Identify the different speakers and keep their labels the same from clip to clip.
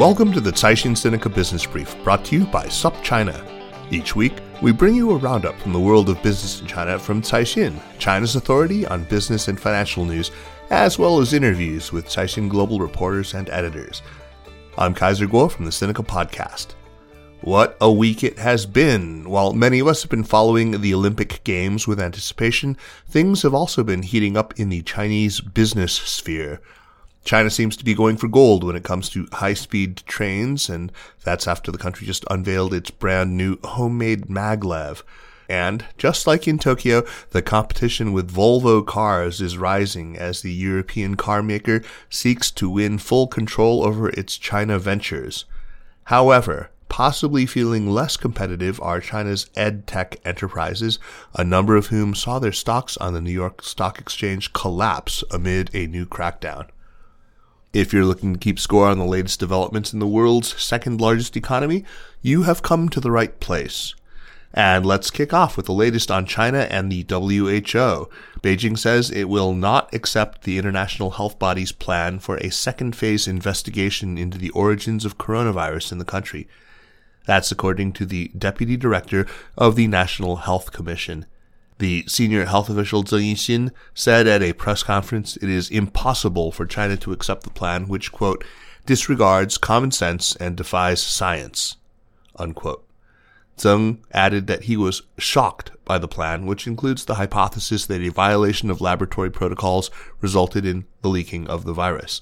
Speaker 1: Welcome to the Caixin Sinica Business Brief, brought to you by SupChina. Each week, we bring you a roundup from the world of business in China from Caixin, China's authority on business and financial news, as well as interviews with Caixin Global reporters and editors. I'm Kaiser Kuo from the Sinica Podcast. What a week it has been! While many of us have been following the Olympic Games with anticipation, things have also been heating up in the Chinese business sphere. China seems to be going for gold when it comes to high speed trains, and that's after the country just unveiled its brand new homemade maglev. And just like in Tokyo, the competition with Volvo cars is rising as the European car maker seeks to win full control over its China ventures. However, possibly feeling less competitive are China's edtech enterprises, a number of whom saw their stocks on the New York Stock Exchange collapse amid a new crackdown. If you're looking to keep score on the latest developments in the world's second largest economy, you have come to the right place. And let's kick off with the latest on China and the WHO. Beijing says it will not accept the international health body's plan for a second phase investigation into the origins of coronavirus in the country. That's according to the deputy director of the National Health Commission. The senior health official Zheng Yixin said at a press conference it is impossible for China to accept the plan which, quote, disregards common sense and defies science, unquote. Zheng added that he was shocked by the plan, which includes the hypothesis that a violation of laboratory protocols resulted in the leaking of the virus.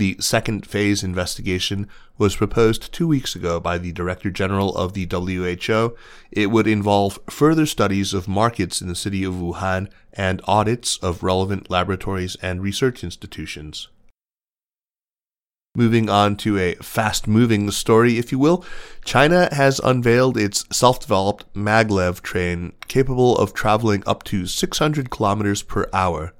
Speaker 1: The second phase investigation was proposed two weeks ago by the Director General of the WHO. It would involve further studies of markets in the city of Wuhan and audits of relevant laboratories and research institutions. Moving on to a fast moving story, if you will, China has unveiled its self developed maglev train capable of traveling up to 600 kilometers per hour.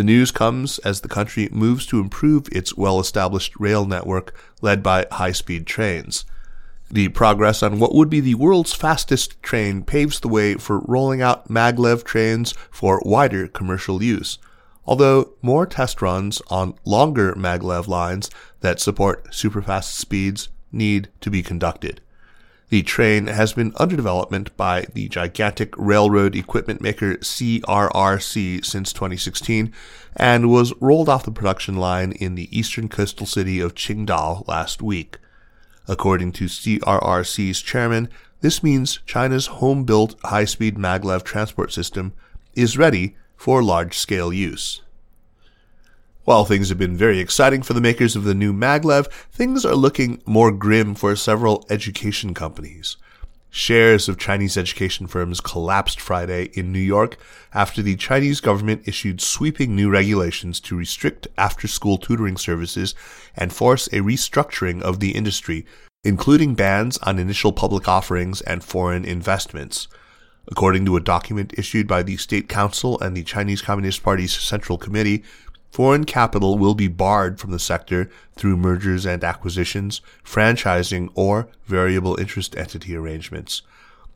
Speaker 1: The news comes as the country moves to improve its well established rail network led by high speed trains. The progress on what would be the world's fastest train paves the way for rolling out maglev trains for wider commercial use, although more test runs on longer maglev lines that support superfast speeds need to be conducted. The train has been under development by the gigantic railroad equipment maker CRRC since 2016 and was rolled off the production line in the eastern coastal city of Qingdao last week. According to CRRC's chairman, this means China's home-built high-speed maglev transport system is ready for large-scale use. While things have been very exciting for the makers of the new maglev, things are looking more grim for several education companies. Shares of Chinese education firms collapsed Friday in New York after the Chinese government issued sweeping new regulations to restrict after school tutoring services and force a restructuring of the industry, including bans on initial public offerings and foreign investments. According to a document issued by the State Council and the Chinese Communist Party's Central Committee, Foreign capital will be barred from the sector through mergers and acquisitions, franchising, or variable interest entity arrangements.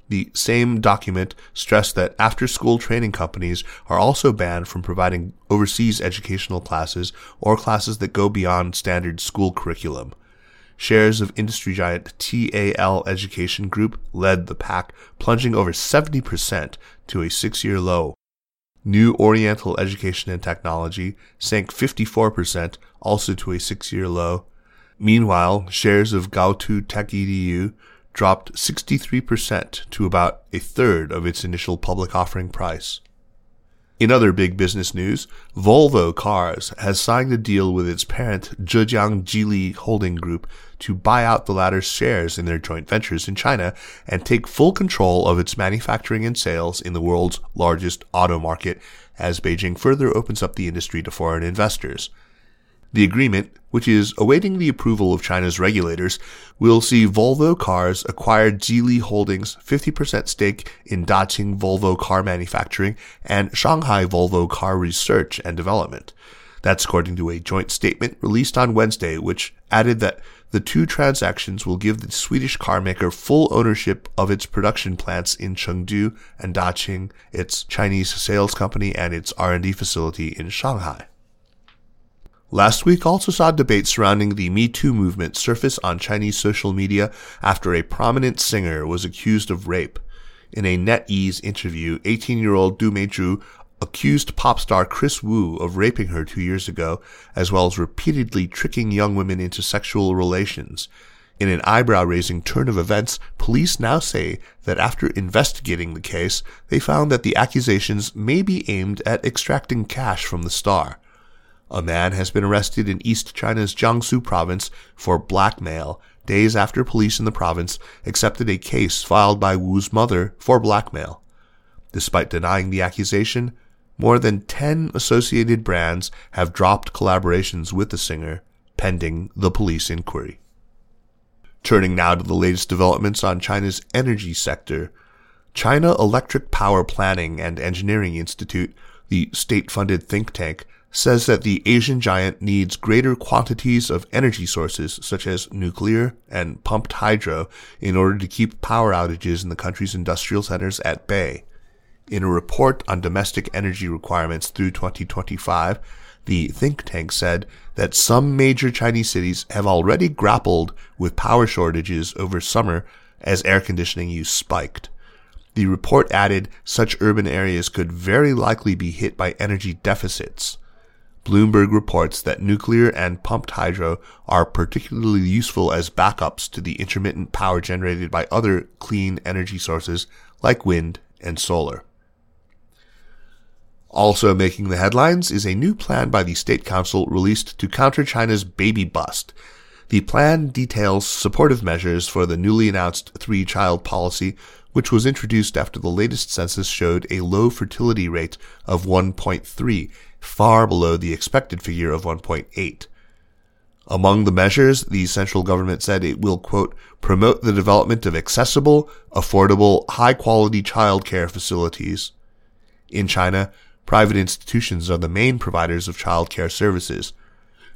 Speaker 1: The same document stressed that after school training companies are also banned from providing overseas educational classes or classes that go beyond standard school curriculum. shares of industry giant TAL Education Group led the pack, plunging over 70% to a six year low. New Oriental Education and Technology sank 54%, also to a six year low. Meanwhile, shares of Gaotu Tech EDU dropped 63% to about a third of its initial public offering price. In other big business news, Volvo Cars has signed a deal with its parent Zhejiang Geely Holding Group to buy out the latter's shares in their joint ventures in China and take full control of its manufacturing and sales in the world's largest auto market as Beijing further opens up the industry to foreign investors. The agreement, which is awaiting the approval of China's regulators, will see Volvo Cars acquire Geely Holdings' 50% stake in Daqing Volvo Car Manufacturing and Shanghai Volvo Car Research and Development. That's according to a joint statement released on Wednesday, which added that the two transactions will give the Swedish carmaker full ownership of its production plants in Chengdu and Daqing, its Chinese sales company, and its R&D facility in Shanghai. Last week also saw debate surrounding the Me Too movement surface on Chinese social media after a prominent singer was accused of rape. In a NetEase interview, 18-year-old Du Meizhu accused pop star Kris Wu of raping her two years ago, as well as repeatedly tricking young women into sexual relations. In an eyebrow raising turn of events, police now say that after investigating the case, they found that the accusations may be aimed at extracting cash from the star. A man has been arrested in East China's Jiangsu province for blackmail days after police in the province accepted a case filed by Wu's mother for blackmail. Despite denying the accusation, more than 10 associated brands have dropped collaborations with the singer, pending the police inquiry. Turning now to the latest developments on China's energy sector, China Electric Power Planning and Engineering Institute, the state funded think tank, says that the Asian giant needs greater quantities of energy sources such as nuclear and pumped hydro in order to keep power outages in the country's industrial centers at bay. In a report on domestic energy requirements through 2025, the think tank said that some major Chinese cities have already grappled with power shortages over summer as air conditioning use spiked. The report added such urban areas could very likely be hit by energy deficits. Bloomberg reports that nuclear and pumped hydro are particularly useful as backups to the intermittent power generated by other clean energy sources like wind and solar. Also making the headlines is a new plan by the State Council released to counter China's baby bust. The plan details supportive measures for the newly announced three child policy, which was introduced after the latest census showed a low fertility rate of 1.3 far below the expected figure of 1.8. Among the measures, the central government said it will, quote, promote the development of accessible, affordable, high quality childcare facilities. In China, private institutions are the main providers of childcare services.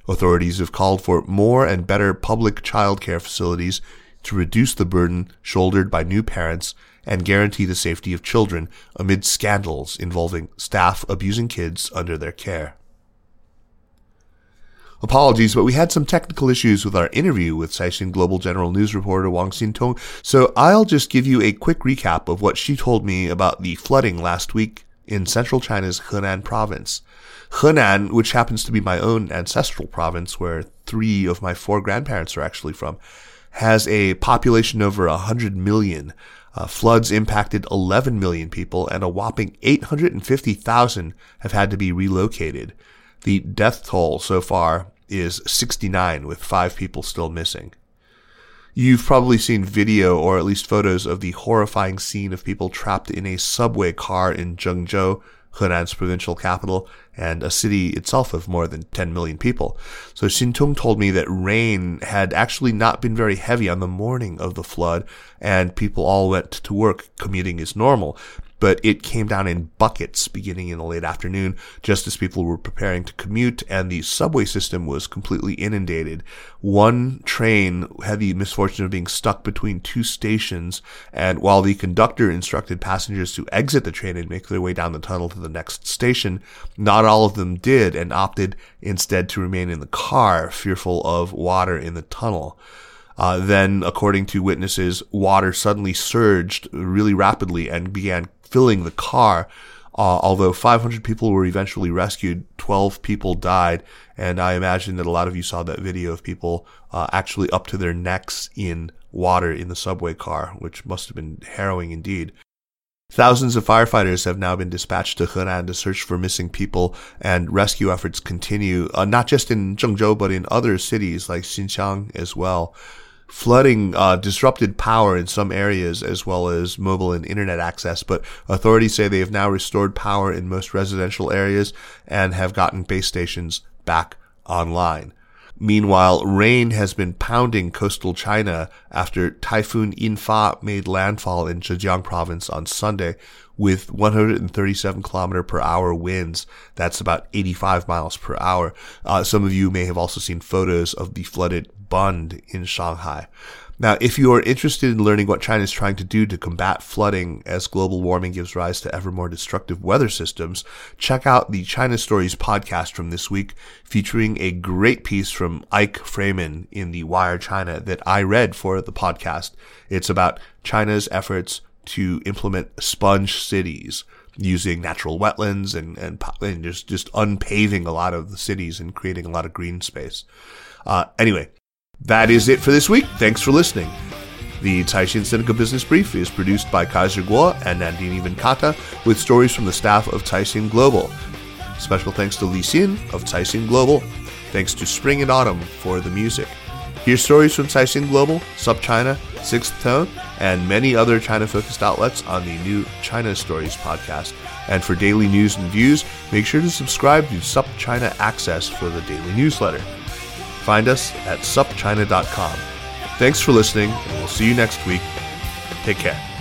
Speaker 1: Authorities have called for more and better public childcare facilities to reduce the burden shouldered by new parents and guarantee the safety of children amid scandals involving staff abusing kids under their care. Apologies, but we had some technical issues with our interview with Caixin Global General News reporter Wang Xintong, so I'll just give you a quick recap of what she told me about the flooding last week in central China's Henan province. Henan, which happens to be my own ancestral province where three of my four grandparents are actually from, has a population over 100 million. Uh, floods impacted 11 million people, and a whopping 850,000 have had to be relocated. The death toll so far is 69, with five people still missing. You've probably seen video or at least photos of the horrifying scene of people trapped in a subway car in Zhengzhou Henan's provincial capital, and a city itself of more than 10 million people. So Xintong told me that rain had actually not been very heavy on the morning of the flood, and people all went to work commuting as normal but it came down in buckets beginning in the late afternoon, just as people were preparing to commute, and the subway system was completely inundated. One train had the misfortune of being stuck between two stations, and while the conductor instructed passengers to exit the train and make their way down the tunnel to the next station, not all of them did and opted instead to remain in the car, fearful of water in the tunnel. Uh, then, according to witnesses, water suddenly surged really rapidly and began filling the car. Uh, although 500 people were eventually rescued, 12 people died, and I imagine that a lot of you saw that video of people uh, actually up to their necks in water in the subway car, which must have been harrowing indeed. Thousands of firefighters have now been dispatched to Henan to search for missing people, and rescue efforts continue, uh, not just in Zhengzhou, but in other cities like Xinxiang as well. Flooding uh, disrupted power in some areas as well as mobile and internet access, but authorities say they have now restored power in most residential areas and have gotten base stations back online. Meanwhile, rain has been pounding coastal China after Typhoon In-Fa made landfall in Zhejiang province on Sunday with 137 kilometer per hour winds. That's about 85 miles per hour. Uh, some of you may have also seen photos of the flooded Bund in Shanghai. Now, if you are interested in learning what China is trying to do to combat flooding as global warming gives rise to ever more destructive weather systems, check out the China Stories podcast from this week, featuring a great piece from Eyck Freymann in the Wire China that I read for the podcast. It's about China's efforts to implement sponge cities using natural wetlands and, and, and just, just unpaving a lot of the cities and creating a lot of green space. Uh, anyway, that is it for this week. Thanks for listening. The Caixin Sinica Business Brief is produced by Kaiser Kuo and Nandini Venkata with stories from the staff of Caixin Global. Special thanks to Li Xin of Caixin Global. Thanks to Spring and Autumn for the music. Hear stories from Caixin Global, SupChina, Sixth Tone, and many other China-focused outlets on the new China Stories podcast. And for daily news and views, make sure to subscribe to SupChina Access for the daily newsletter. Find us at supchina.com. Thanks for listening, and we'll see you next week. Take care.